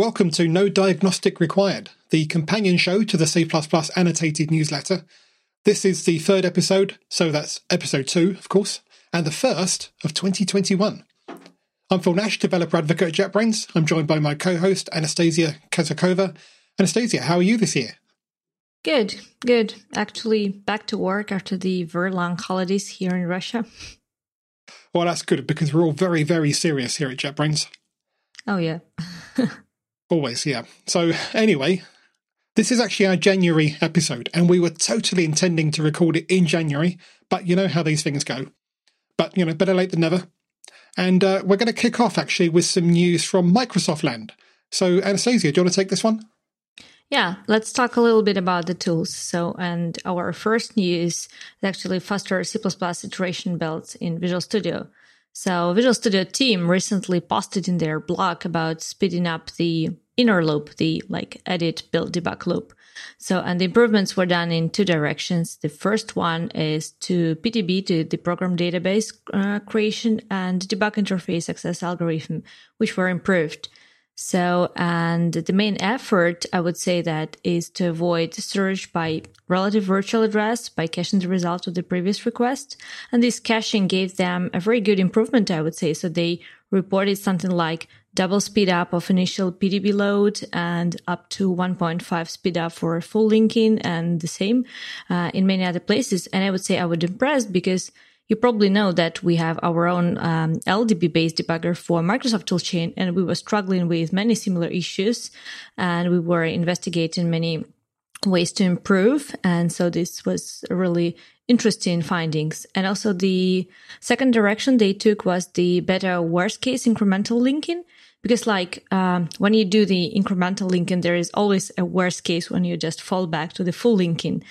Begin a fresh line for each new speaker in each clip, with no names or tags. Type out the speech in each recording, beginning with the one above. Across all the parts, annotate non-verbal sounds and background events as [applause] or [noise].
Welcome to No Diagnostic Required, the companion show to the C++ annotated newsletter. This is the third episode, so that's episode two, of course, and the first of 2021. I'm Phil Nash, developer advocate at JetBrains. I'm joined by my co host, Anastasia Kazakova. Anastasia, how are you this year?
Good, good. Actually, back to work after the very long holidays here in Russia.
Well, that's good because we're all very, very serious here at JetBrains.
Oh, yeah. [laughs]
Always, yeah. So, anyway, this is actually our January episode, and we were totally intending to record it in January, but you know how these things go. But, you know, better late than never. And uh, we're going to kick off actually with some news from Microsoft Land. So, Anastasia, do you want to take this one?
Yeah, let's talk a little bit about the tools. So, and our first news is actually faster C++ iteration builds in Visual Studio. So Visual Studio team recently posted in their blog about speeding up the inner loop, the like edit, build, debug loop. So, and the improvements were done in two directions. The first one is to PDB, to the program database uh, creation and debug interface access algorithm, which were improved. So, and the main effort, I would say that is to avoid search by relative virtual address by caching the result of the previous request. And this caching gave them a very good improvement, I would say. So they reported something like double speed up of initial PDB load and up to 1.5 speed up for full linking and the same uh, in many other places. And I would say I was impressed because you probably know that we have our own um, LLDB based debugger for Microsoft Toolchain, and we were struggling with many similar issues, and we were investigating many ways to improve. And so this was really interesting findings. And also the second direction they took was the better worst case incremental linking. Because like um, when you do the incremental linking, there is always a worst case when you just fall back to the full linking.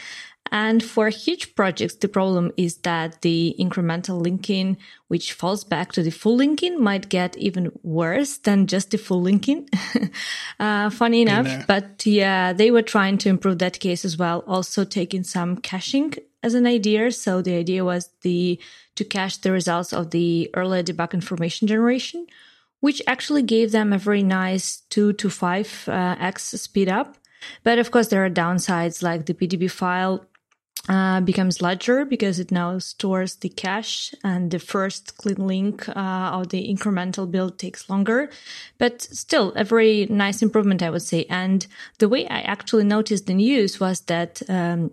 And for huge projects, the problem is that the incremental linking, which falls back to the full linking, might get even worse than just the full linking. [laughs] uh, funny enough, but yeah, they were trying to improve that case as well, also taking some caching as an idea. So the idea was the to cache the results of the early debug information generation, which actually gave them a very nice two to five uh, x speed up. But of course, there are downsides like the PDB file uh, becomes larger because it now stores the cache and the first clean link uh, of the incremental build takes longer but still a very nice improvement i would say and the way i actually noticed the news was that um,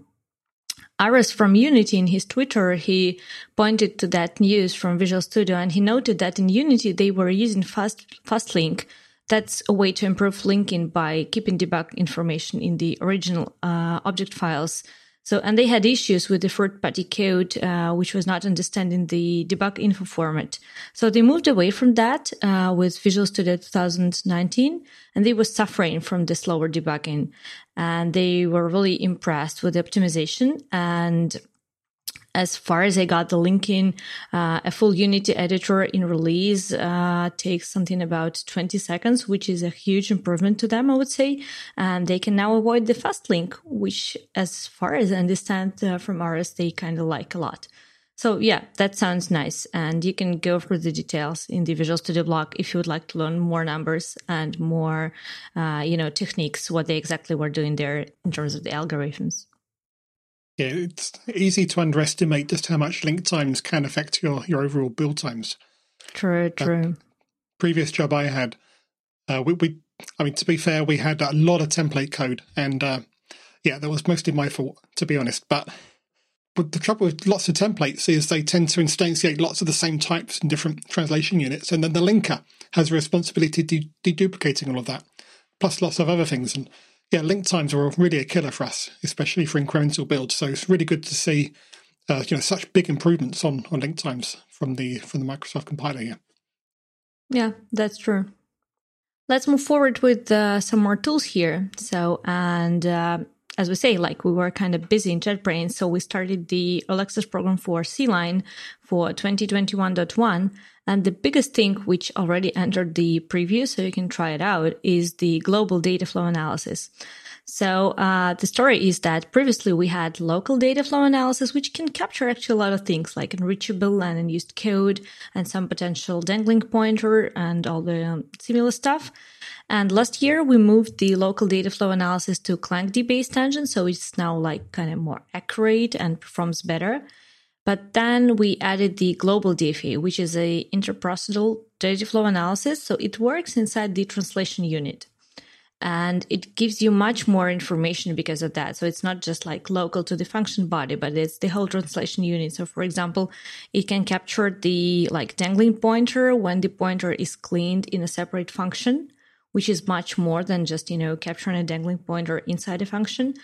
Aras from Unity in his Twitter, he pointed to that news from Visual Studio and he noted that in Unity they were using fast fastlink. That's a way to improve linking by keeping debug information in the original uh, object files so, and they had issues with the third party code, uh, which was not understanding the debug info format. So they moved away from that, uh, with Visual Studio 2019 and they were suffering from the slower debugging and they were really impressed with the optimization and as far as I got the linking, uh, a full Unity editor in release uh, takes something about 20 seconds, which is a huge improvement to them, I would say. And they can now avoid the fast link, which, as far as I understand uh, from Aras, they kind of like a lot. So yeah, that sounds nice. And you can go through the details in the Visual Studio blog if you would like to learn more numbers and more, uh, you know, techniques, what they exactly were doing there in terms of the algorithms
yeah, it's easy to underestimate just how much link times can affect your, your overall build times.
True, true. Uh,
previous job I had, uh, we, we, I mean, to be fair, we had a lot of template code, and uh, yeah, that was mostly my fault, to be honest. But but the trouble with lots of templates is they tend to instantiate lots of the same types in different translation units, and then the linker has a responsibility to deduplicating all of that, plus lots of other things. And yeah, link times are really a killer for us, especially for incremental builds. So it's really good to see, uh, you know, such big improvements on on link times from the from the Microsoft compiler. Yeah,
yeah, that's true. Let's move forward with uh, some more tools here. So, and uh, as we say, like we were kind of busy in JetBrains, so we started the All Access program for CLion for 2021.1. And the biggest thing, which already entered the preview, so you can try it out, is the global data flow analysis. So uh, the story is that previously we had local data flow analysis, which can capture actually a lot of things like unreachable and unused code and some potential dangling pointer and all the um, similar stuff. And last year we moved the local data flow analysis to Clangd based engine, so it's now like kind of more accurate and performs better. But then we added the global DFA, which is a interprocedural data flow analysis. So it works inside the translation unit and it gives you much more information because of that. So it's not just like local to the function body, but it's the whole translation unit. So for example, it can capture the like dangling pointer when the pointer is cleaned in a separate function, which is much more than just, you know, capturing a dangling pointer inside a function.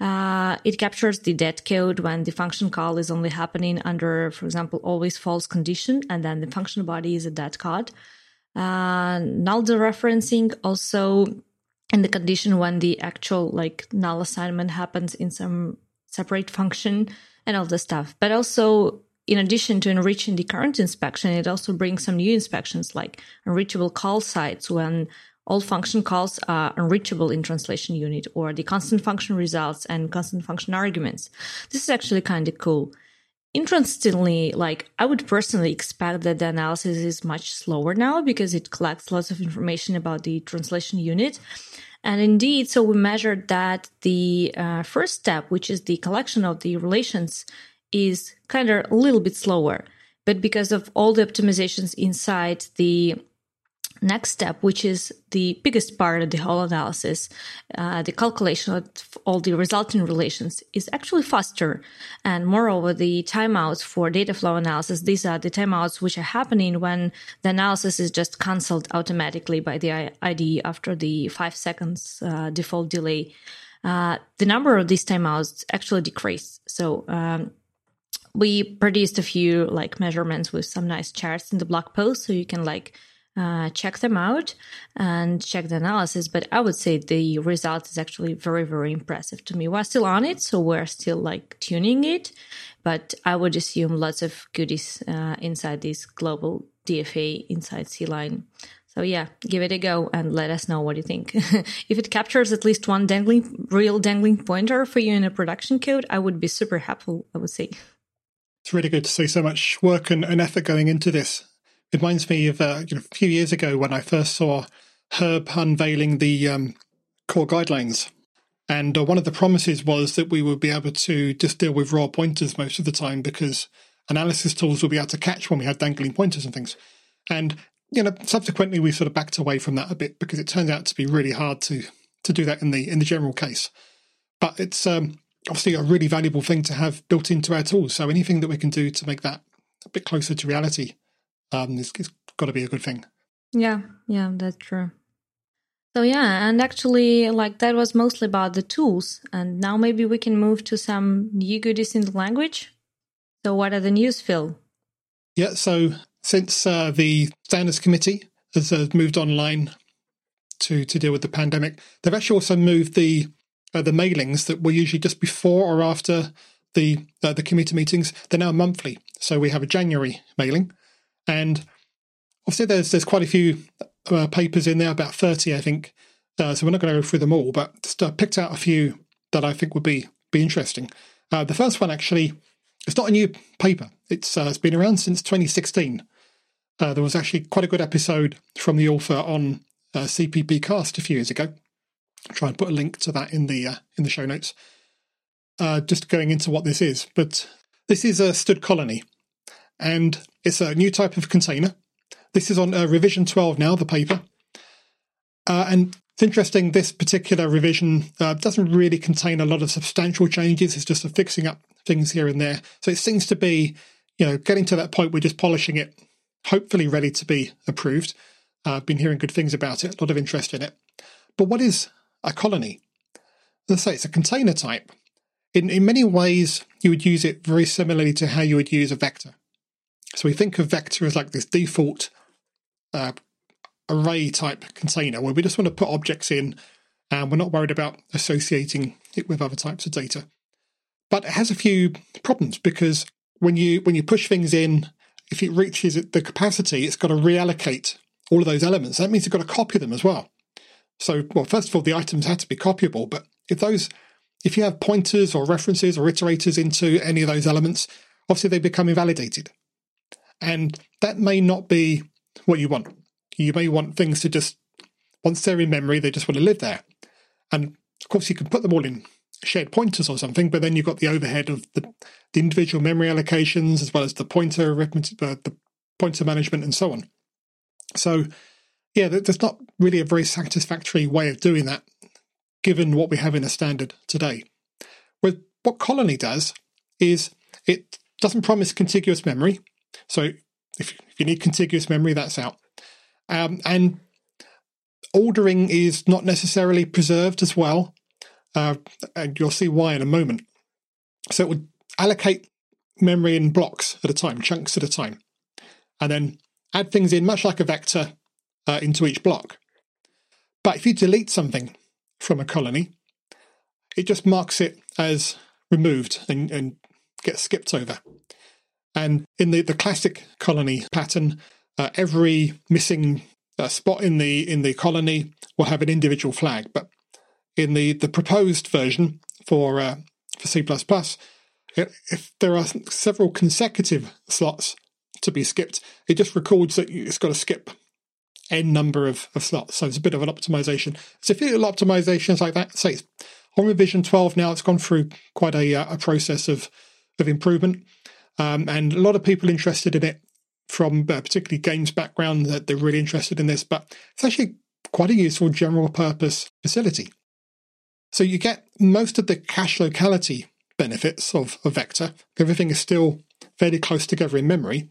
Uh, it captures the dead code when the function call is only happening under, for example, always false condition, and then the function body is a dead code. Uh, null dereferencing also in the condition when the actual like null assignment happens in some separate function and all this stuff. But also, in addition to enriching the current inspection, it also brings some new inspections like unreachable call sites when all function calls are unreachable in translation unit or the constant function results and constant function arguments. This is actually kind of cool. Interestingly, like I would personally expect that the analysis is much slower now because it collects lots of information about the translation unit. And indeed, so we measured that the uh, first step, which is the collection of the relations, is kind of a little bit slower. But because of all the optimizations inside the next step, which is the biggest part of the whole analysis, uh, the calculation of all the resulting relations is actually faster. And moreover, the timeouts for data flow analysis, these are the timeouts which are happening when the analysis is just canceled automatically by the IDE after the five seconds uh, default delay. Uh, the number of these timeouts actually decreased. So, um, we produced a few like measurements with some nice charts in the blog post so you can like uh, check them out and check the analysis. But I would say the result is actually very, very impressive to me. We're still on it, so we're still like tuning it, but I would assume lots of goodies uh, inside this global DFA inside CLion. So yeah, give it a go and let us know what you think. [laughs] if it captures at least one dangling, real dangling pointer for you in a production code, I would be super happy, I would say.
It's really good to see so much work and, and effort going into this. It reminds me of uh, you know, a few years ago when I first saw Herb unveiling the um, core guidelines. And uh, one of the promises was that we would be able to just deal with raw pointers most of the time because analysis tools will be able to catch when we had dangling pointers and things. And you know, subsequently we sort of backed away from that a bit because it turned out to be really hard to to do that in the in the general case. But it's um, obviously a really valuable thing to have built into our tools. So anything that we can do to make that a bit closer to reality um, it's, it's got to be a good thing.
Yeah, yeah, that's true. So yeah, and actually, like that was mostly about the tools, and now maybe we can move to some new goodies in the language. So, what are the news, Phil?
Yeah, so since uh, the standards committee has uh, moved online to to deal with the pandemic, they've actually also moved the uh, the mailings that were usually just before or after the uh, the committee meetings. They're now monthly, so we have a January mailing, and obviously, there's there's quite a few uh, papers in there, about thirty, I think. Uh, so we're not going to go through them all, but just uh, picked out a few that I think would be be interesting. Uh, the first one actually, it's not a new paper. It's uh, it's been around since 2016. Uh, there was actually quite a good episode from the author on CppCast a few years ago. I'll try and put a link to that in the in the show notes. just going into what this is, but this is a Std colony, and it's a new type of container. This is on uh, revision 12 now, the paper. Uh, and it's interesting, this particular revision uh, doesn't really contain a lot of substantial changes. It's just a fixing up things here and there. So it seems to be, you know, getting to that point, we're just polishing it, hopefully ready to be approved. Uh, I've been hearing good things about it, a lot of interest in it. But what is a colony? Let's say it's a container type. In, in many ways, you would use it very similarly to how you would use a vector. So we think of vector as like this default uh, array type container where we just want to put objects in and we're not worried about associating it with other types of data. But it has a few problems because when you when you push things in, if it reaches the capacity, it's got to reallocate all of those elements. That means you've got to copy them as well. So, well, first of all, the items had to be copyable, but if those, if you have pointers or references or iterators into any of those elements, obviously they become invalidated. And that may not be what you want. You may want things to just, once they're in memory, they just want to live there. And of course, you can put them all in shared pointers or something, but then you've got the overhead of the, the individual memory allocations as well as the pointer uh, the pointer management, and so on. So, yeah, there's not really a very satisfactory way of doing that, given what we have in a standard today. With what Colony does is it doesn't promise contiguous memory. So, if, you need contiguous memory, that's out. Um, and ordering is not necessarily preserved as well. Uh, and you'll see why in a moment. So it would allocate memory in blocks at a time, chunks at a time, and then add things in much like a vector uh, into each block. But if you delete something from a colony, it just marks it as removed and, and gets skipped over. And in the, the classic colony pattern, uh, every missing uh, spot in the in the colony will have an individual flag. But in the, the proposed version for uh, for C++, if there are several consecutive slots to be skipped, it just records that it's got to skip n number of, of slots. So it's a bit of an optimization. So if you look at optimizations like that, say it's on revision 12 now, it's gone through quite a, uh, a process of, of improvement. Um, and a lot of people interested in it from uh, particularly games background that they're really interested in this, but it's actually quite a useful general purpose facility. So you get most of the cache locality benefits of a vector. Everything is still fairly close together in memory.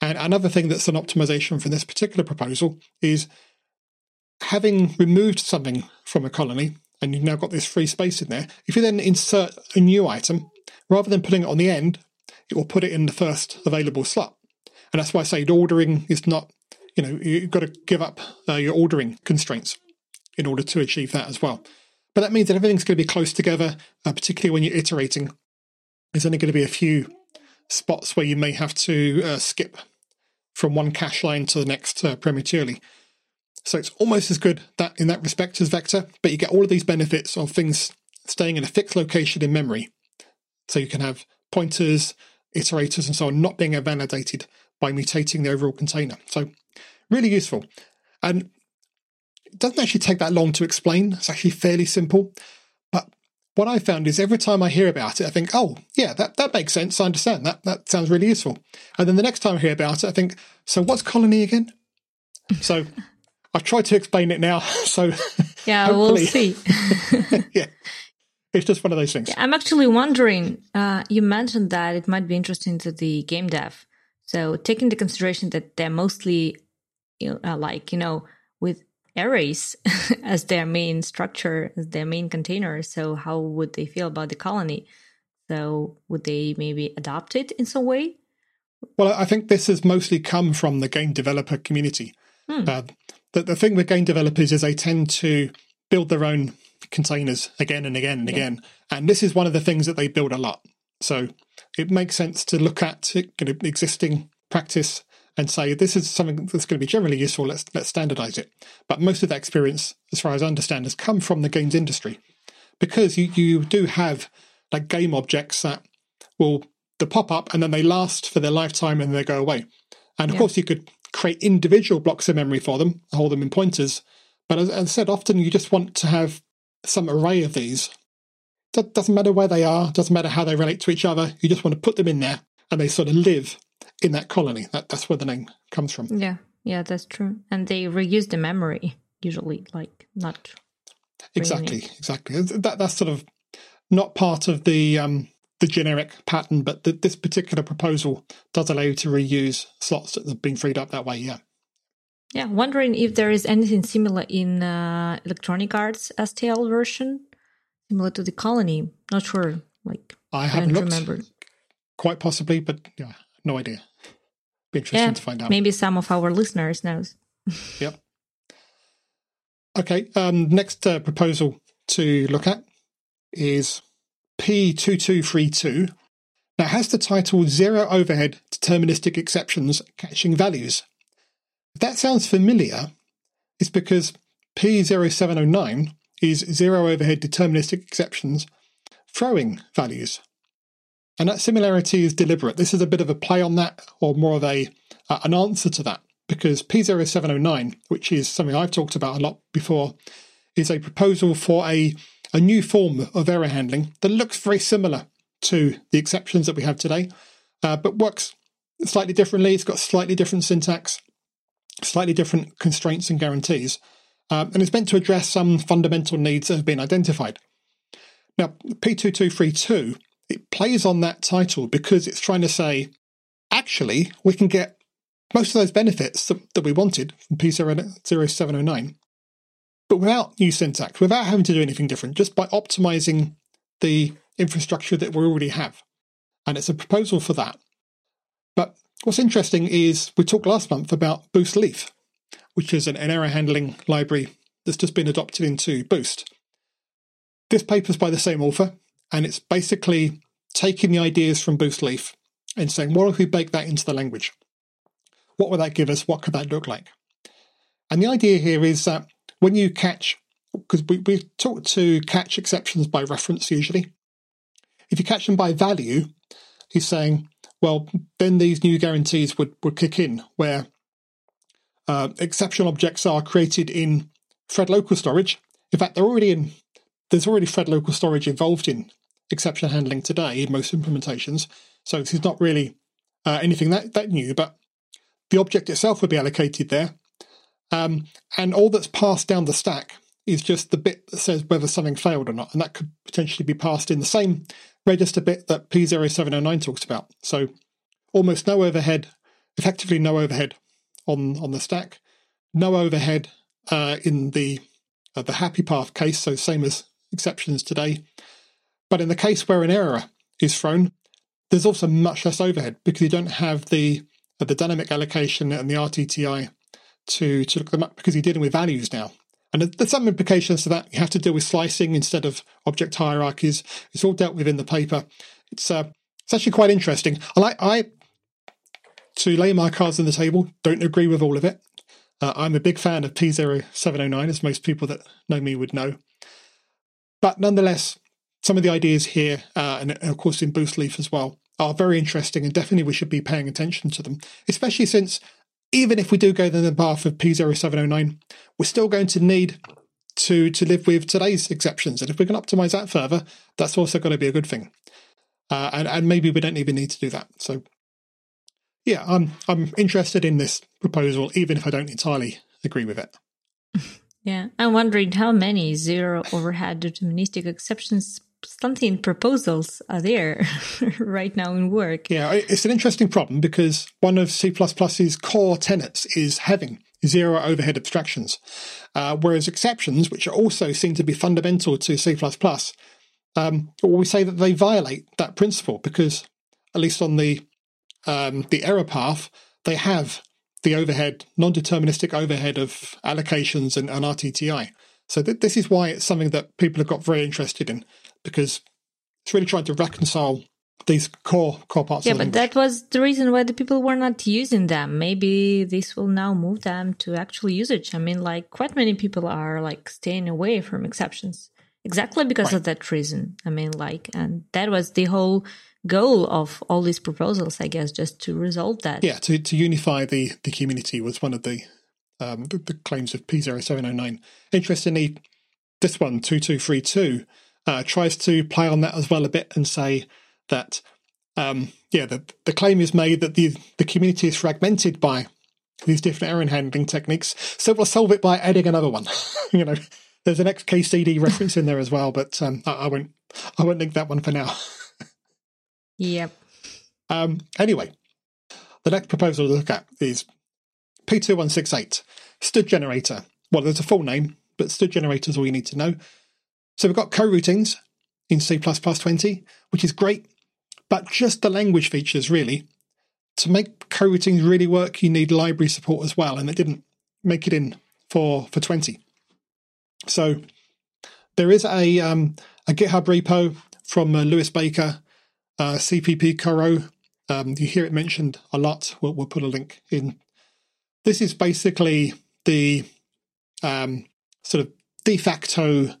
And another thing that's an optimization for this particular proposal is having removed something from a colony and you've now got this free space in there, if you then insert a new item, rather than putting it on the end, it will put it in the first available slot. And that's why I say ordering is not, you know, you've got to give up uh, your ordering constraints in order to achieve that as well. But that means that everything's going to be close together, uh, particularly when you're iterating. There's only going to be a few spots where you may have to uh, skip from one cache line to the next uh, prematurely. So it's almost as good that in that respect as Vector, but you get all of these benefits of things staying in a fixed location in memory. So you can have pointers, iterators, and so on not being invalidated by mutating the overall container. So really useful. And it doesn't actually take that long to explain. It's actually fairly simple. But what I found is every time I hear about it, I think, oh, yeah, that, that makes sense. I understand that. That sounds really useful. And then the next time I hear about it, I think, so what's colony again? So I've tried to explain it now. [laughs] So
yeah, we'll see. [laughs]
yeah. It's just one of those things.
Yeah, I'm actually wondering. Uh, you mentioned that it might be interesting to the game dev. So taking into consideration that they're mostly, you know, uh, like you know, with arrays [laughs] as their main structure, as their main container. So how would they feel about the colony? So would they maybe adopt it in some way?
Well, I think this has mostly come from the game developer community. Hmm. Uh, the, the thing with game developers is they tend to build their own containers again and again and yeah. again. And this is one of the things that they build a lot. So it makes sense to look at existing practice and say this is something that's going to be generally useful. Let's let's standardize it. But most of that experience, as far as I understand, has come from the games industry, because you you do have like game objects that will they pop up and then they last for their lifetime and they go away. And of yeah. course, you could create individual blocks of memory for them, hold them in pointers. But as, as I said, often you just want to have some array of these. That doesn't matter where they are, doesn't matter how they relate to each other. You just want to put them in there and they sort of live in that colony. That, that's where the name comes from.
Yeah, yeah, that's true. And they reuse the memory usually, like not.
Exactly, exactly. That that's sort of not part of the um, the generic pattern, but the, this particular proposal does allow you to reuse slots that have been freed up that way. Yeah.
Yeah, wondering if there is anything similar in uh, Electronic Arts STL version, similar to the Colony. Not sure. Like
I haven't looked. Remember. Quite possibly, but yeah, no idea. Be interesting yeah, to find out.
Maybe some of our listeners knows. [laughs]
yep. Okay. Um, next uh, proposal to look at is P2232. Now, Now, has the title Zero Overhead Deterministic Exceptions Catching Values. If that sounds familiar, it's because P0709 is Zero Overhead Deterministic Exceptions Throwing Values. And that similarity is deliberate. This is a bit of a play on that, or more of a uh, an answer to that, because P0709, which is something I've talked about a lot before, is a proposal for a, a new form of error handling that looks very similar to the exceptions that we have today, uh, but works slightly differently. It's got slightly different syntax, slightly different constraints and guarantees, um, and it's meant to address some fundamental needs that have been identified. Now, P2232, it plays on that title because it's trying to say, actually, we can get most of those benefits that, that we wanted from P0709, but without new syntax, without having to do anything different, just by optimizing the infrastructure that we already have. And it's a proposal for that. But what's interesting is we talked last month about Boost Leaf, which is an, error handling library that's just been adopted into Boost. This paper's by the same author, and it's basically taking the ideas from Boost Leaf and saying, what if we bake that into the language? What would that give us? What could that look like? And the idea here is that when you catch, because we, we talk to catch exceptions by reference usually, if you catch them by value, he's saying, well, then these new guarantees would, would kick in, where uh, exception objects are created in thread local storage. In fact, they're already in. There's already thread local storage involved in exception handling today in most implementations, so this is not really uh, anything that, that new. But the object itself would be allocated there, um, and all that's passed down the stack is just the bit that says whether something failed or not, and that could potentially be passed in the same register bit that P0709 talks about. So almost no overhead, effectively no overhead on, on the stack, no overhead uh, in the uh, the happy path case, so same as exceptions today. But in the case where an error is thrown, there's also much less overhead because you don't have the uh, the dynamic allocation and the RTTI to to look them up because you're dealing with values now. And there's some implications to that. You have to deal with slicing instead of object hierarchies. It's all dealt with in the paper. It's uh, it's actually quite interesting. I like I to lay my cards on the table. Don't agree with all of it. Uh, I'm a big fan of P0709, as most people that know me would know. But nonetheless, some of the ideas here, uh, and of course in Boost Leaf as well, are very interesting, and definitely we should be paying attention to them, especially since even if we do go down the path of P0709, we're still going to need to to live with today's exceptions. And if we can optimize that further, that's also going to be a good thing. Uh, and, and maybe we don't even need to do that. So, yeah, I'm I'm interested in this proposal, even if I don't entirely agree with it. [laughs]
Yeah, I'm wondering how many zero overhead deterministic exceptions something proposals are there [laughs] right now in work.
Yeah, it's an interesting problem because one of C++'s core tenets is having zero overhead abstractions, uh, whereas exceptions, which are also seen to be fundamental to C++, um, we say that they violate that principle because, at least on the um, the error path, they have the overhead, non-deterministic overhead of allocations and, and RTTI. So th- this is why it's something that people have got very interested in because it's really trying to reconcile these core core parts.
Yeah, but that was the reason why the people were not using them. Maybe this will now move them to actual usage. I mean, like quite many people are like staying away from exceptions exactly because right. of that reason. I mean, like, and that was the whole goal of all these proposals, I guess, just to resolve that.
Yeah, to to unify the the community was one of the um, the, the claims of P0709. Interestingly, this one two two three two uh, tries to play on that as well a bit and say that um, yeah, the, the claim is made that the the community is fragmented by these different error handling techniques. So we'll solve it by adding another one. [laughs] you know, there's an XKCD reference in there as well, but um, I, I, won't I won't link that one for now.
yep.
Um, anyway, the next proposal to look at is P2168 std generator. Well, there's a full name, but std generator is all you need to know. So we've got coroutines in C++20, which is great, but just the language features really. To make coroutines really work, you need library support as well, and it didn't make it in for, for 20. So there is a, um, a GitHub repo from uh, Lewis Baker uh, CPP Coro. Um, you hear it mentioned a lot. We'll, we'll, put a link in. This is basically the um, sort of de facto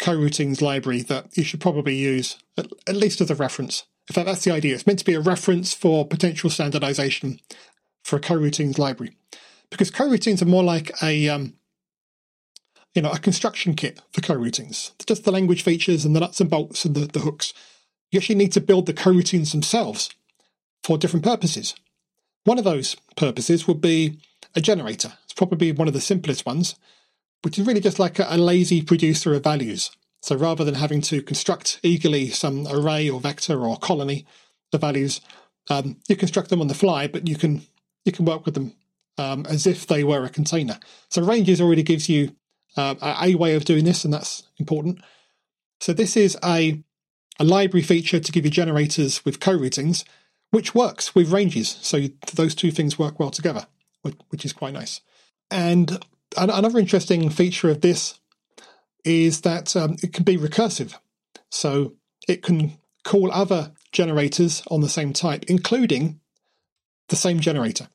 coroutines library that you should probably use, at, at least as a reference. In fact, that's the idea. It's meant to be a reference for potential standardization for a coroutines library. Because coroutines are more like a um, you know, a construction kit for coroutines. Just the language features and the nuts and bolts and the, the hooks. You actually need to build the coroutines themselves for different purposes. One of those purposes would be a generator. It's probably one of the simplest ones, which is really just like a, a lazy producer of values. So rather than having to construct eagerly some array or vector or colony of values, um, you construct them on the fly, but you can you can work with them um, as if they were a container. So ranges already gives you uh, a way of doing this, and that's important. So this is a a library feature to give you generators with coroutines, which works with ranges. So those two things work well together, which is quite nice. And another interesting feature of this is that um, it can be recursive. So it can call other generators on the same type, including the same generator.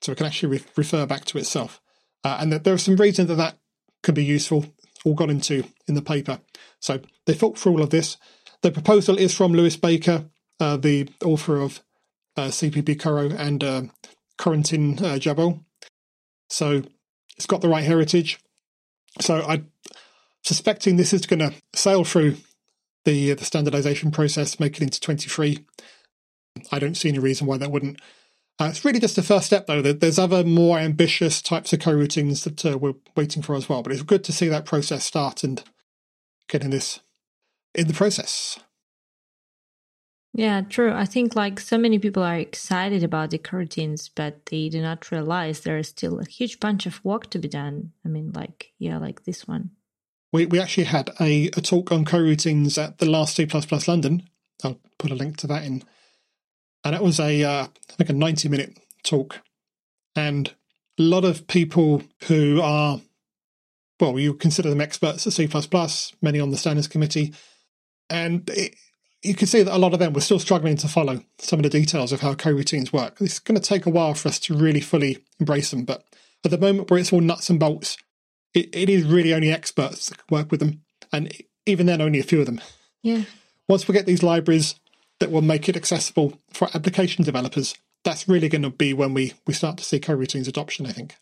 So it can actually re- refer back to itself. Uh, and there are some reasons that that can be useful, all got into in the paper. So they thought through all of this. The proposal is from Lewis Baker, uh, the author of uh, CPP Coro and uh, Corentin uh, Jabot. So it's got the right heritage. So I'm suspecting this is going to sail through the uh, the standardization process, make it into 23. I don't see any reason why that wouldn't. Uh, it's really just the first step, though. There's other more ambitious types of coroutines that uh, we're waiting for as well. But it's good to see that process start and getting this in the process.
Yeah, true. I think like so many people are excited about the coroutines, but they do not realize there is still a huge bunch of work to be done. I mean, like yeah, like this one.
We we actually had a, a talk on coroutines at the last C plus London. I'll put a link to that in and it was a uh, think a ninety minute talk, and a lot of people who are well, you consider them experts at C plus, many on the standards committee, and you can see that a lot of them were still struggling to follow some of the details of how coroutines work. It's going to take a while for us to really fully embrace them, but at the moment where it's all nuts and bolts, it, it is really only experts that can work with them, and even then, only a few of them.
Yeah.
Once we get these libraries that will make it accessible for application developers. That's really going to be when we, we start to see coroutines adoption, I think.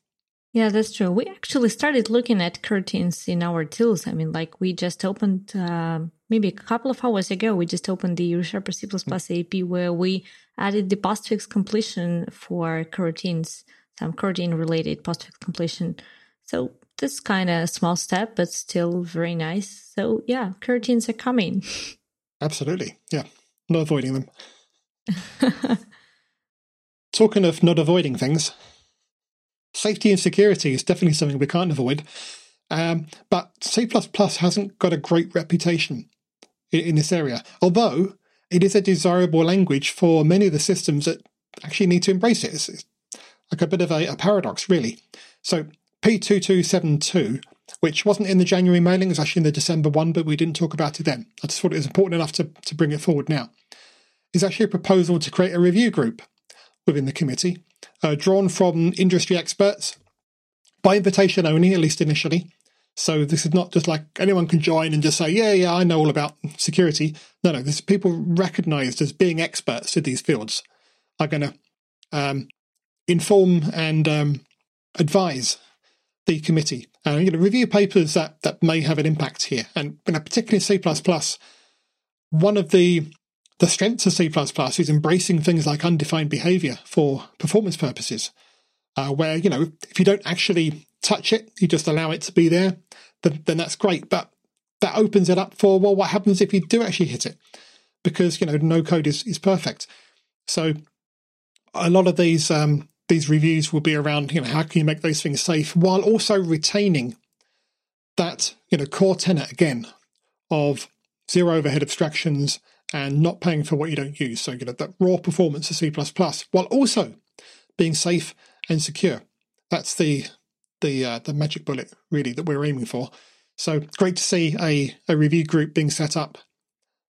Yeah, that's true. We actually started looking at coroutines in our tools. I mean, like we just opened uh, maybe a couple of hours ago, we just opened the ReSharper C++ mm. AP where we added the postfix completion for coroutines, some coroutine related postfix completion. So this kind of small step, but still very nice. So yeah, coroutines are coming.
Absolutely. Yeah not avoiding them. [laughs] Talking of not avoiding things, safety and security is definitely something we can't avoid. Um, but C hasn't got a great reputation in, in, this area, although it is a desirable language for many of the systems that actually need to embrace it. It's, it's like a bit of a, a paradox, really. So P2272 which wasn't in the January mailing, it was actually in the December one, but we didn't talk about it then. I just thought it was important enough to, to bring it forward now. Is actually a proposal to create a review group within the committee, uh, drawn from industry experts by invitation only, at least initially. So this is not just like anyone can join and just say, yeah, yeah, I know all about security. No, no, this people recognized as being experts in these fields are going to um, inform and um, advise the committee. Uh, you know, review papers that, that may have an impact here, and you know, particularly C++. One of the the strengths of C++ is embracing things like undefined behavior for performance purposes, uh, where you know if you don't actually touch it, you just allow it to be there, then, then that's great. But that opens it up for well, what happens if you do actually hit it? Because you know no code is is perfect. So a lot of these um, these reviews will be around, you know, how can you make those things safe while also retaining that, you know, core tenet again of zero overhead abstractions and not paying for what you don't use. So, you know, that raw performance of C++ while also being safe and secure. That's the the uh, the magic bullet really that we're aiming for. So great to see a, a review group being set up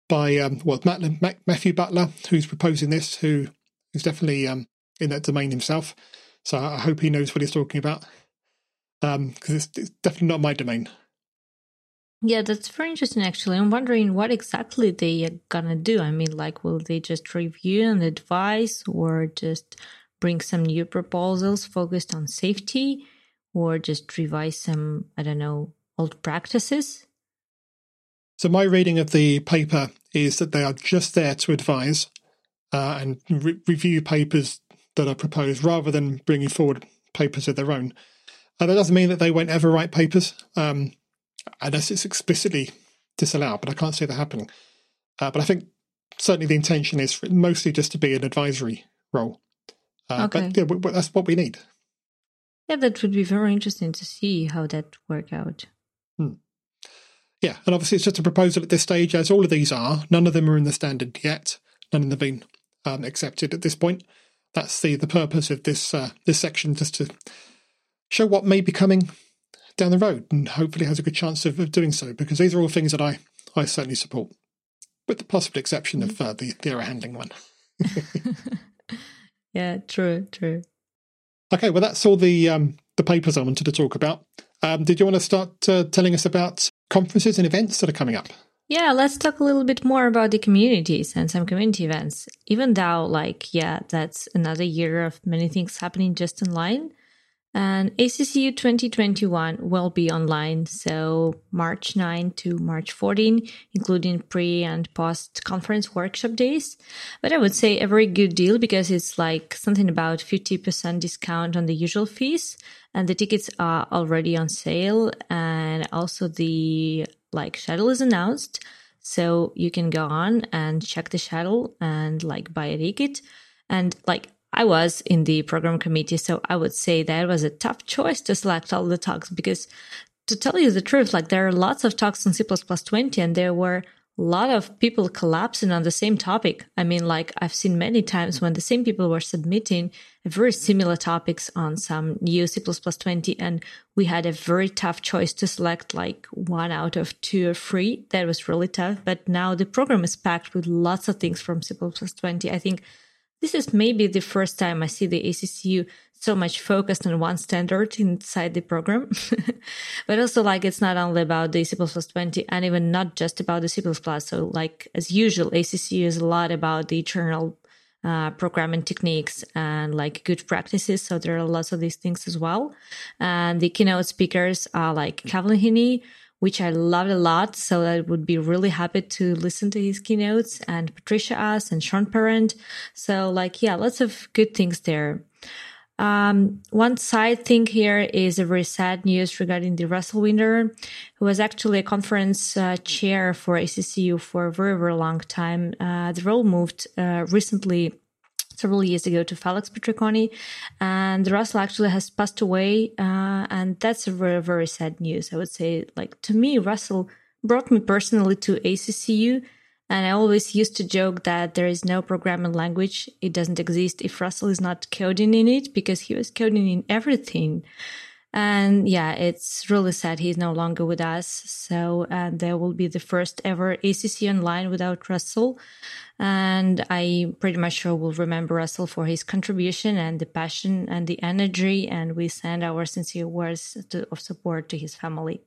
by um, well Matt, Matthew Butler, who's proposing this, who is definitely um, in that domain himself. So I hope he knows what he's talking about because um, it's, it's definitely not my domain.
Yeah, that's very interesting. Actually, I'm wondering what exactly they are gonna do. I mean, like, will they just review and advise, or just bring some new proposals focused on safety, or just revise some, I don't know, old practices?
So my reading of the paper is that they are just there to advise uh, and re- review papers that are proposed, rather than bringing forward papers of their own. Uh, that doesn't mean that they won't ever write papers. Um, unless it's explicitly disallowed, but I can't see that happening. Uh, but I think certainly the intention is mostly just to be an advisory role. Uh, okay. But yeah, that's what we need.
Yeah, that would be very interesting to see how that work out.
Hmm. Yeah, and obviously it's just a proposal at this stage, as all of these are. None of them are in the standard yet. None of them have been um, accepted at this point. That's the the purpose of this uh, this section, just to show what may be coming down the road and hopefully has a good chance of, of doing so because these are all things that I, I certainly support, with the possible exception of uh, the, the error handling one. [laughs] [laughs]
yeah, true, true.
Okay, well, that's all the um, the papers I wanted to talk about. Um, did you want to start uh, telling us about conferences and events that are coming up?
Yeah, let's talk a little bit more about the communities and some community events. Even though, like, yeah, that's another year of many things happening just online. And ACCU 2021 will be online, so March 9 to March 14, including pre and post conference workshop days. But I would say a very good deal because it's like something about 50% discount on the usual fees, and the tickets are already on sale. And also, the like shuttle is announced, so you can go on and check the shuttle and like buy a ticket. And like I was in the program committee, so I would say that was a tough choice to select all the talks because to tell you the truth, like there are lots of talks on C++20 and there were a lot of people collapsing on the same topic. I mean, like I've seen many times when the same people were submitting very similar topics on some new C++20 and we had a very tough choice to select like one out of two or three. That was really tough. But now the program is packed with lots of things from C++20. I think this is maybe the first time I see the ACCU so much focused on one standard inside the program. [laughs] but also like it's not only about the C++ 20 and even not just about the C++. So like as usual, ACCU is a lot about the general uh, programming techniques and like good practices. So there are lots of these things as well. And the keynote speakers are like Kevlin Henney, which I loved a lot. So I would be really happy to listen to his keynotes and Patricia Aas and Sean Parent. So like, yeah, lots of good things there. Um, one side thing here is a very sad news regarding the Russell Winder, who was actually a conference uh, chair for ACCU for a very, very long time. Uh, the role moved uh, recently several years ago to Felix Petriconi, and Russell actually has passed away, uh, and that's a very very sad news. I would say, like to me, Russell brought me personally to ACCU, and I always used to joke that there is no programming language; it doesn't exist if Russell is not coding in it, because he was coding in everything. And yeah, it's really sad he's no longer with us. So uh, there will be the first ever ACC online without Russell. And I pretty much sure will remember Russell for his contribution and the passion and the energy. And we send our sincere words to, of support to his family.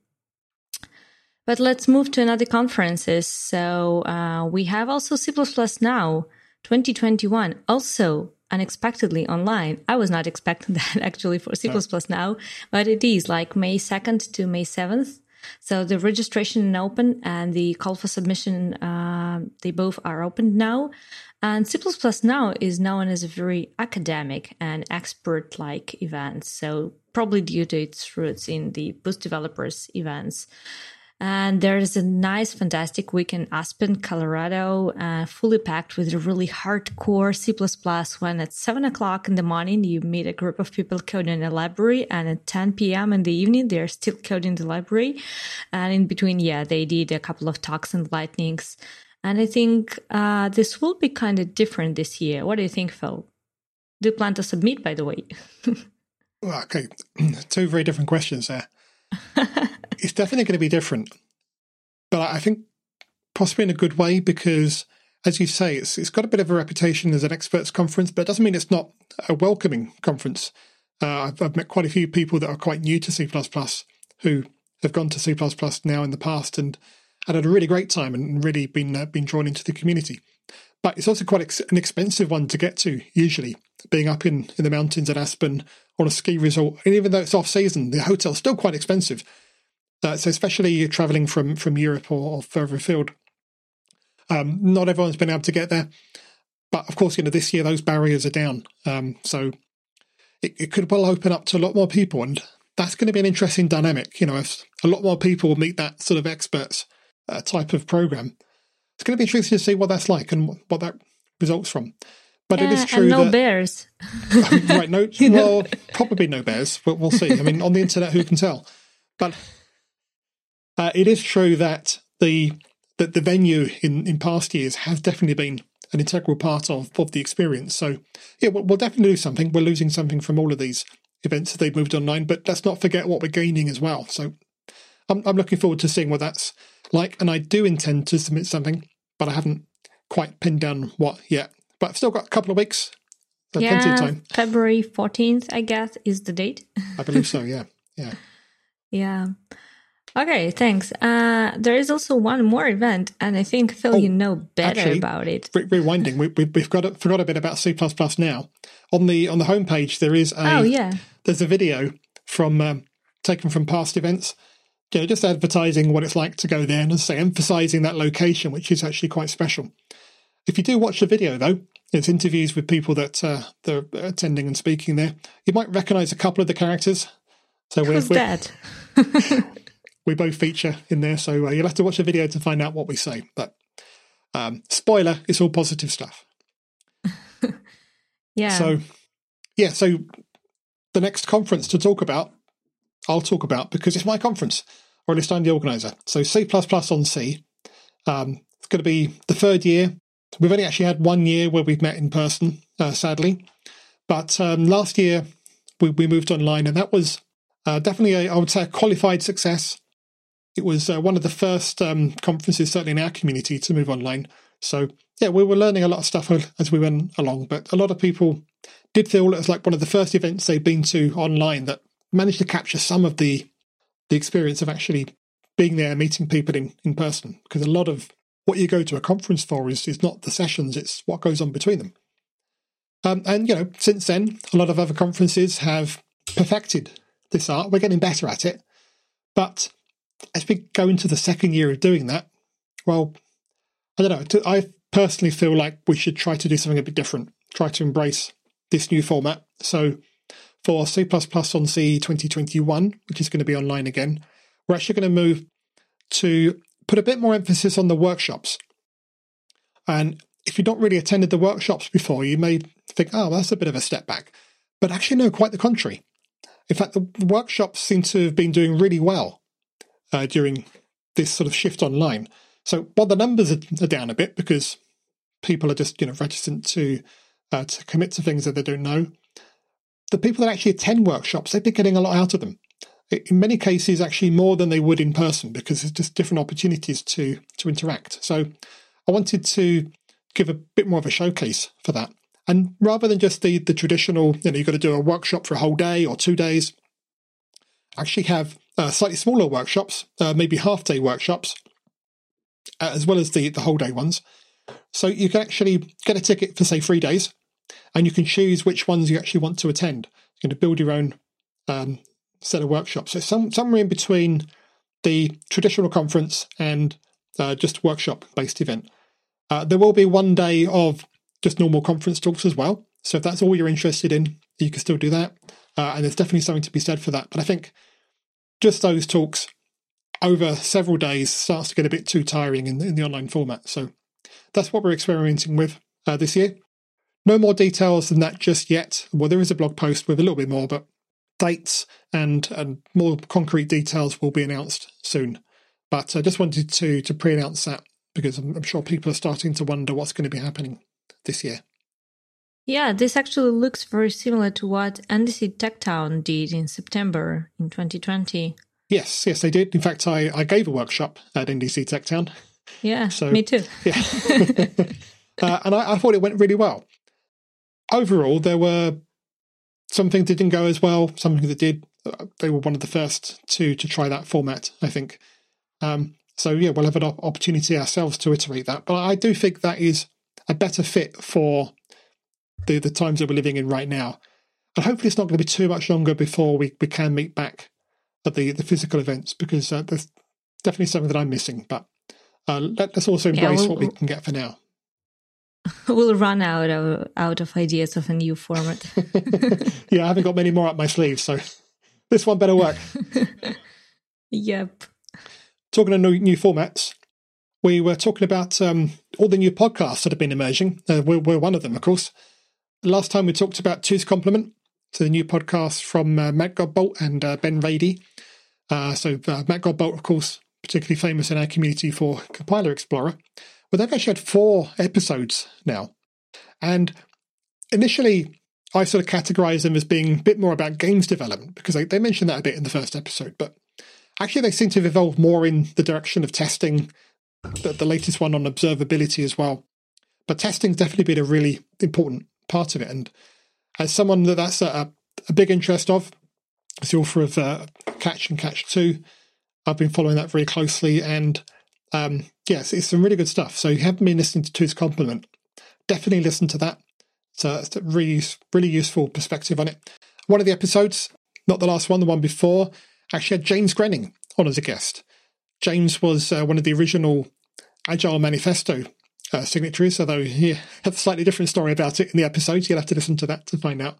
But let's move to another conferences. So uh, we have also C++ Now 2021, also unexpectedly online. I was not expecting [laughs] that actually for C++ now, but it is like May 2nd to May 7th. So the registration open and the call for submission, uh, they both are open now. And C++ now is known as a very academic and expert-like event. So probably due to its roots in the Boost developers events. And there's a nice, fantastic week in Aspen, Colorado, uh, fully packed with a really hardcore C++ when at 7 o'clock in the morning you meet a group of people coding in a library and at 10 p.m. in the evening they're still coding the library. And in between, yeah, they did a couple of talks and lightnings. And I think uh, this will be kind of different this year. What do you think, Phil? Do you plan to submit, by the way? [laughs]
well, okay, [clears throat] two very different questions there. [laughs] it's definitely going to be different. But I think possibly in a good way because, as you say, it's it's got a bit of a reputation as an experts conference, but it doesn't mean it's not a welcoming conference. Uh, I've, I've met quite a few people that are quite new to C++ who have gone to C++ now in the past and, and had a really great time and really been uh, been drawn into the community. But it's also quite ex- an expensive one to get to, usually, being up in, in the mountains at Aspen on a ski resort. And even though it's off season, the hotel's still quite expensive. Uh, so, especially traveling from, from Europe or, or further afield, um, not everyone's been able to get there. But of course, you know, this year those barriers are down. Um, so it, it could well open up to a lot more people. And that's going to be an interesting dynamic. You know, if a lot more people meet that sort of experts uh, type of program, it's going to be interesting to see what that's like and what that results from. But
yeah,
it is true
no
that
bears. [laughs]
right, no, [laughs] well, probably no bears, but we'll see. I mean, on the internet, who can tell? But uh, it is true that the that the venue in, in past years has definitely been an integral part of, of the experience. So, yeah, we'll, we'll definitely do something. We're losing something from all of these events that they've moved online, but let's not forget what we're gaining as well. So, I'm, I'm looking forward to seeing what that's like, and I do intend to submit something, but I haven't quite pinned down what yet. But I've still got a couple of weeks. So plenty of time.
February 14th, I guess, is the date.
I believe so, [laughs] yeah. Yeah.
Yeah. Okay, thanks. Uh, there is also one more event, and I think Phil,
Oh,
you know better
actually,
about it.
Re- rewinding, we, we, we've got a, forgot a bit about C++ Now. On the on the homepage, there is a
Oh yeah,
there's a video from um, taken from past events. You know, just advertising what it's like to go there, and say, emphasising that location, which is actually quite special. If you do watch the video, though, it's interviews with people that uh, that are attending and speaking there. You might recognise a couple of the characters. So we're,
who's
we're- [laughs] we both feature in there, so uh, you'll have to watch the video to find out what we say. But um, spoiler, it's all positive stuff. [laughs]
Yeah.
So, yeah, so the next conference to talk about, I'll talk about because it's my conference, or at least I'm the organizer. So, C++ on Sea. Um, it's going to be the third year. We've only actually had one year where we've met in person, uh, sadly. But um, last year we, we moved online, and that was uh, definitely, a, I would say, a qualified success. It was uh, one of the first um, conferences, certainly in our community, to move online. So, yeah, we were learning a lot of stuff as we went along, but a lot of people did feel it was like one of the first events they've been to online that managed to capture some of the the experience of actually being there, meeting people in, in person. Because a lot of what you go to a conference for is, is not the sessions, it's what goes on between them. Um, and, you know, since then, a lot of other conferences have perfected this art. We're getting better at it. But as we go into the second year of doing that, well, I don't know. I personally feel like we should try to do something a bit different, try to embrace this new format. So for C++ on Sea 2021, which is going to be online again, we're actually going to move to put a bit more emphasis on the workshops. And if you've not really attended the workshops before, you may think, oh, that's a bit of a step back. But actually, no, quite the contrary. In fact, the workshops seem to have been doing really well uh, during this sort of shift online. So while the numbers are, are down a bit because people are just you know reticent to uh, to commit to things that they don't know, the people that actually attend workshops they've been getting a lot out of them. In many cases, actually more than they would in person because there's just different opportunities to to interact. So I wanted to give a bit more of a showcase for that. And rather than just the, the traditional, you know, you've got to do a workshop for a whole day or two days, actually have uh, slightly smaller workshops, uh, maybe half day workshops, uh, as well as the, the whole day ones. So you can actually get a ticket for, say, three days, and you can choose which ones you actually want to attend. You're going to build your own um, set of workshops. So some, somewhere in between the traditional conference and uh, just workshop based event. Uh, there will be one day of just normal conference talks as well. So if that's all you're interested in, you can still do that. Uh, and there's definitely something to be said for that. But I think just those talks over several days starts to get a bit too tiring in, in the online format. So that's what we're experimenting with uh, this year. No more details than that just yet. Well, there is a blog post with a little bit more, but dates and, and more concrete details will be announced soon. But I just wanted to to pre-announce that because I'm, I'm sure people are starting to wonder what's going to be happening this year.
Yeah, this actually looks very similar to what NDC Tech Town did in September in 2020.
Yes, yes, they did. In fact, I, I gave a workshop at NDC Tech Town.
Yeah, so, me too.
yeah. [laughs] uh, and I, I, thought it went really well. Overall, there were some things that didn't go as well, something that did. Uh, they were one of the first to to try that format, I think. Um, so yeah, we'll have an opportunity ourselves to iterate that. But I do think that is a better fit for the the times that we're living in right now. And hopefully, it's not going to be too much longer before we, we can meet back at the, the physical events because uh, there's definitely something that I'm missing. But uh, let, us also embrace yeah, we'll, what we can get for now. [laughs]
We'll run out of out of ideas of a new format. [laughs]
yeah, I haven't got many more up my sleeve, so [laughs] this one better work.
yep.
Talking of new, new formats, we were talking about um, all the new podcasts that have been emerging. Uh, we're, we're, one of them, of course. Last time we talked about Two's Complement, so the new podcast from uh, Matt Godbolt and uh, Ben Rady. Uh, so uh, Matt Godbolt, of course, particularly famous in our community for Compiler Explorer. Well, they've actually had four episodes now. And initially, I sort of categorized them as being a bit more about games development because they, they mentioned that a bit in the first episode. But actually, they seem to have evolved more in the direction of testing the, the latest one on observability as well. But testing's definitely been a really important part of it. And as someone that that's a, a big interest of, as the author of uh, Catch and Catch 2, I've been following that very closely. And um, yes, it's some really good stuff. So you haven't been listening to Two's Complement, definitely listen to that. So it's a really, really useful perspective on it. One of the episodes, not the last one, the one before, actually had James Grenning on as a guest. James was uh, one of the original Agile Manifesto uh, signatories, although he had a slightly different story about it in the episode. You'll have to listen to that to find out.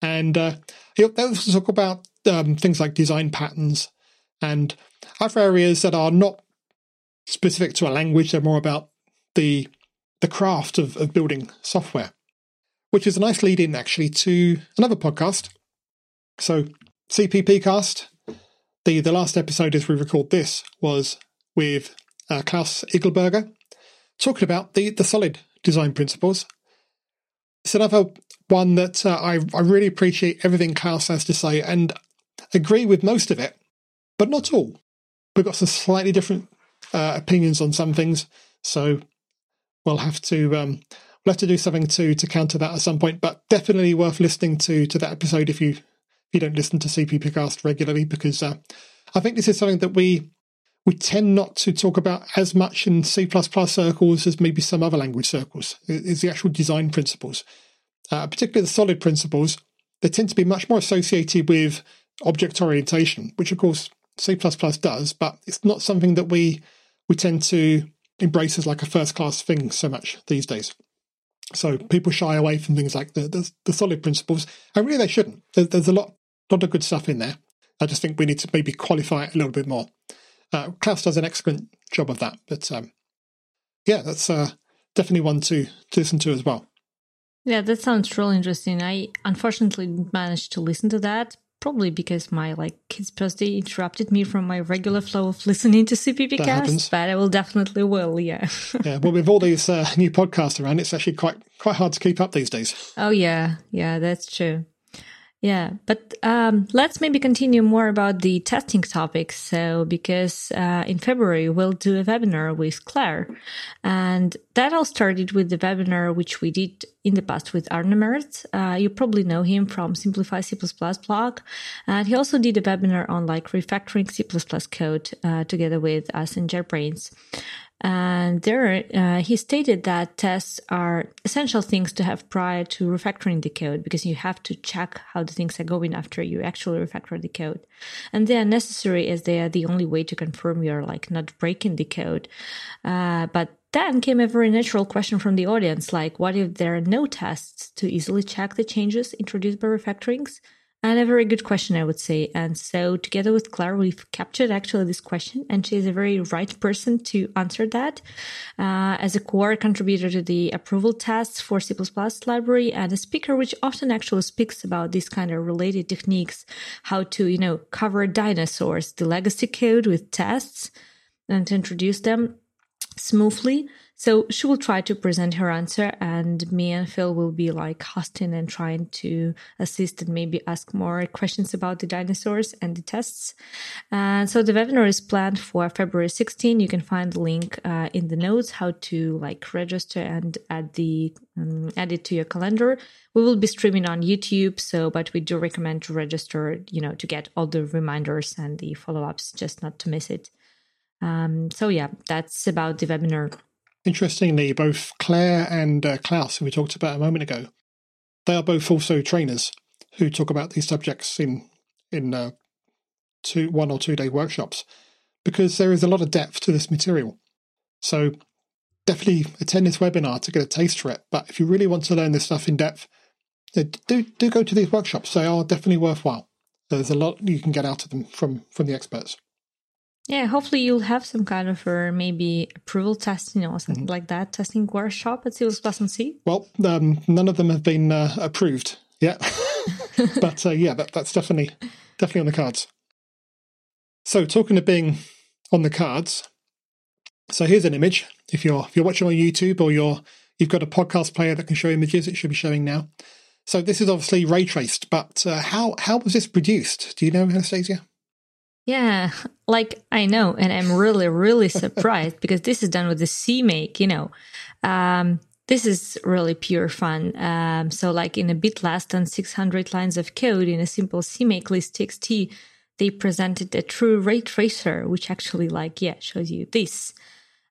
And uh, he'll talk about um, things like design patterns and other areas that are not specific to a language. They're more about the the craft of, of building software, which is a nice lead in actually to another podcast. So CppCast, the the last episode as we record this was with uh, Klaus Iglberger, talking about the, the solid design principles. It's another one that uh, I, I really appreciate everything Klaus has to say and agree with most of it, but not all. We've got some slightly different uh, opinions on some things, so we'll have to um, we'll have to do something to to counter that at some point. But definitely worth listening to to that episode if you if you don't listen to CppCast regularly, because uh, I think this is something that we we tend not to talk about as much in C++ circles as maybe some other language circles, is the actual design principles. Uh, particularly the solid principles, they tend to be much more associated with object orientation, which of course C++ does, but it's not something that we we tend to embrace as like a first class thing so much these days. So people shy away from things like the the, the solid principles, and really they shouldn't. There's, there's a lot lot of good stuff in there. I just think we need to maybe qualify it a little bit more. Uh, Klaus does an excellent job of that. But um, yeah, that's uh, definitely one to, to listen to as well.
Yeah, that sounds really interesting. I unfortunately didn't manage to listen to that, probably because my like kids' birthday interrupted me from my regular flow of listening to CppCast. But I will definitely will. Yeah. [laughs]
yeah. Well, with all these uh, new podcasts around, it's actually quite quite hard to keep up these days.
Oh yeah, yeah, that's true. Yeah, but um, let's maybe continue more about the testing topic. So, because uh, in February we'll do a webinar with Claire, and that all started with the webinar which we did in the past with Arne Mertz. Uh, you probably know him from Simplify C++ blog, and he also did a webinar on like refactoring C++ code uh, together with us in JetBrains. And there, uh, he stated that tests are essential things to have prior to refactoring the code because you have to check how the things are going after you actually refactor the code. And they are necessary as they are the only way to confirm you're like not breaking the code. Uh, but then came a very natural question from the audience like, what if there are no tests to easily check the changes introduced by refactorings? And a very good question, I would say. And so, together with Claire, we've captured actually this question, and she is a very right person to answer that. Uh, as a core contributor to the approval tests for C++ library, and a speaker which often actually speaks about these kind of related techniques, how to, you know, cover dinosaurs, the legacy code with tests, and to introduce them smoothly. So she will try to present her answer, and me and Phil will be like hosting and trying to assist and maybe ask more questions about the dinosaurs and the tests. And so the webinar is planned for February 16. You can find the link uh, in the notes how to like register and add the um, add it to your calendar. We will be streaming on YouTube, so but we do recommend to register, you know, to get all the reminders and the follow ups, just not to miss it. Um, so yeah, that's about the webinar.
Interestingly, both Claire and uh, Klaus, who we talked about a moment ago, they are both also trainers who talk about these subjects in in uh, two one or two day workshops because there is a lot of depth to this material. So definitely attend this webinar to get a taste for it. But if you really want to learn this stuff in depth, do do go to these workshops. They are definitely worthwhile. There's a lot you can get out of them from from the experts.
Yeah, hopefully you'll have some kind of uh, maybe approval testing or something mm-hmm. like that, testing workshop at C++ on Sea.
Well, um, none of them have been uh, approved yet, [laughs] but uh, yeah, that, that's definitely definitely on the cards. So, talking of being on the cards, so here's an image. If you're if you're watching on YouTube or you're you've got a podcast player that can show images, it should be showing now. So this is obviously ray traced, but uh, how how was this produced? Do you know, Anastasia?
Yeah, [laughs] like I know, and I'm really, really surprised [laughs] because this is done with the CMake, you know. Um, this is really pure fun. Um, so, like in a bit less than 600 lines of code in a simple CMake list txt, they presented a true ray tracer, which actually, like, yeah, shows you this.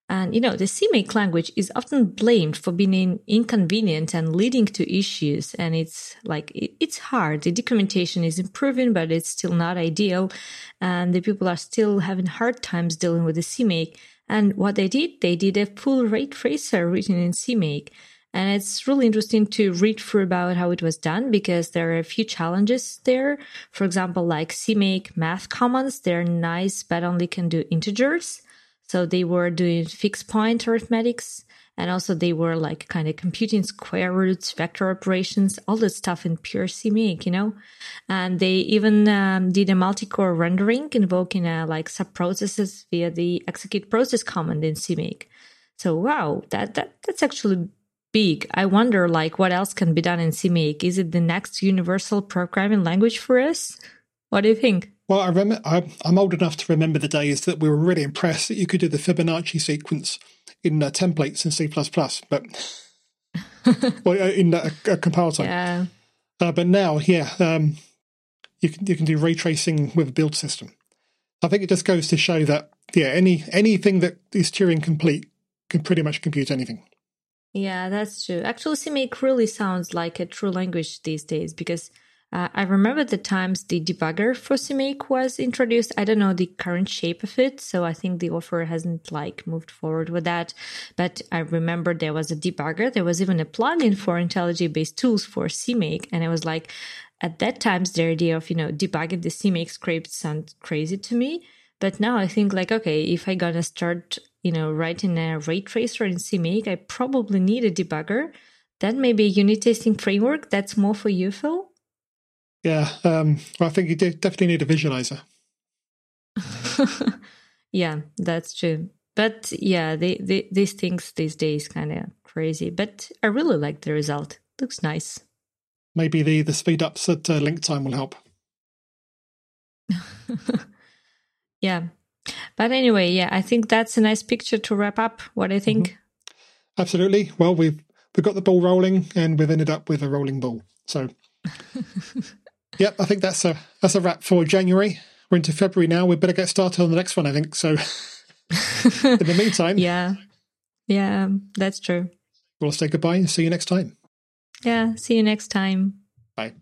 And you know, the CMake language is often blamed for being inconvenient and leading to issues. And it's like, it's hard. The documentation is improving, but it's still not ideal. And the people are still having hard times dealing with the CMake. And what they did, they did a full ray tracer written in CMake. And it's really interesting to read through about how it was done because there are a few challenges there. For example, like CMake math commands, they're nice, but only can do integers. So they were doing fixed point arithmetics and also they were like kind of computing square roots, vector operations, all that stuff in pure CMake, you know? And they even um, did a multi-core rendering invoking uh, like sub-processes via the execute process command in CMake. So wow, that, that that's actually big. I wonder like what else can be done in CMake? Is it the next universal programming language for us? What do you think?
Well, I remember I'm old enough to remember the days that we were really impressed that you could do the Fibonacci sequence in uh, templates in C++, but [laughs] well, uh, in a, a compiler time.
Yeah.
Uh, but now, yeah, um, you can you can do ray tracing with a build system. I think it just goes to show that yeah, any anything that is Turing complete can pretty much compute anything.
Yeah, that's true. Actually, CMake really sounds like a true language these days because uh, I remember the times the debugger for CMake was introduced. I don't know the current shape of it, so I think the offer hasn't like moved forward with that. But I remember there was a debugger. There was even a plugin for IntelliJ based tools for CMake, and it was like at that times the idea of you know debugging the CMake script sounded crazy to me. But now I think like okay, if I gonna start you know writing a ray tracer in CMake, I probably need a debugger. Then maybe a unit testing framework. That's more for you, Phil.
Yeah, um, well, I think you definitely need a visualizer. [laughs]
yeah, that's true. But yeah, they, they, these things these days kind of crazy. But I really like the result. Looks nice.
Maybe the the speed ups at uh, link time will help. [laughs]
yeah, but anyway, yeah, I think that's a nice picture to wrap up. What I think. Mm-hmm.
Absolutely. Well, we've we've got the ball rolling, and we've ended up with a rolling ball. So [laughs] Yep, I think that's a that's a wrap for January. We're into February now. We better get started on the next one. I think so. [laughs] In the meantime,
yeah, yeah, that's true.
We'll say goodbye and see you next time.
Yeah, see you next time.
Bye.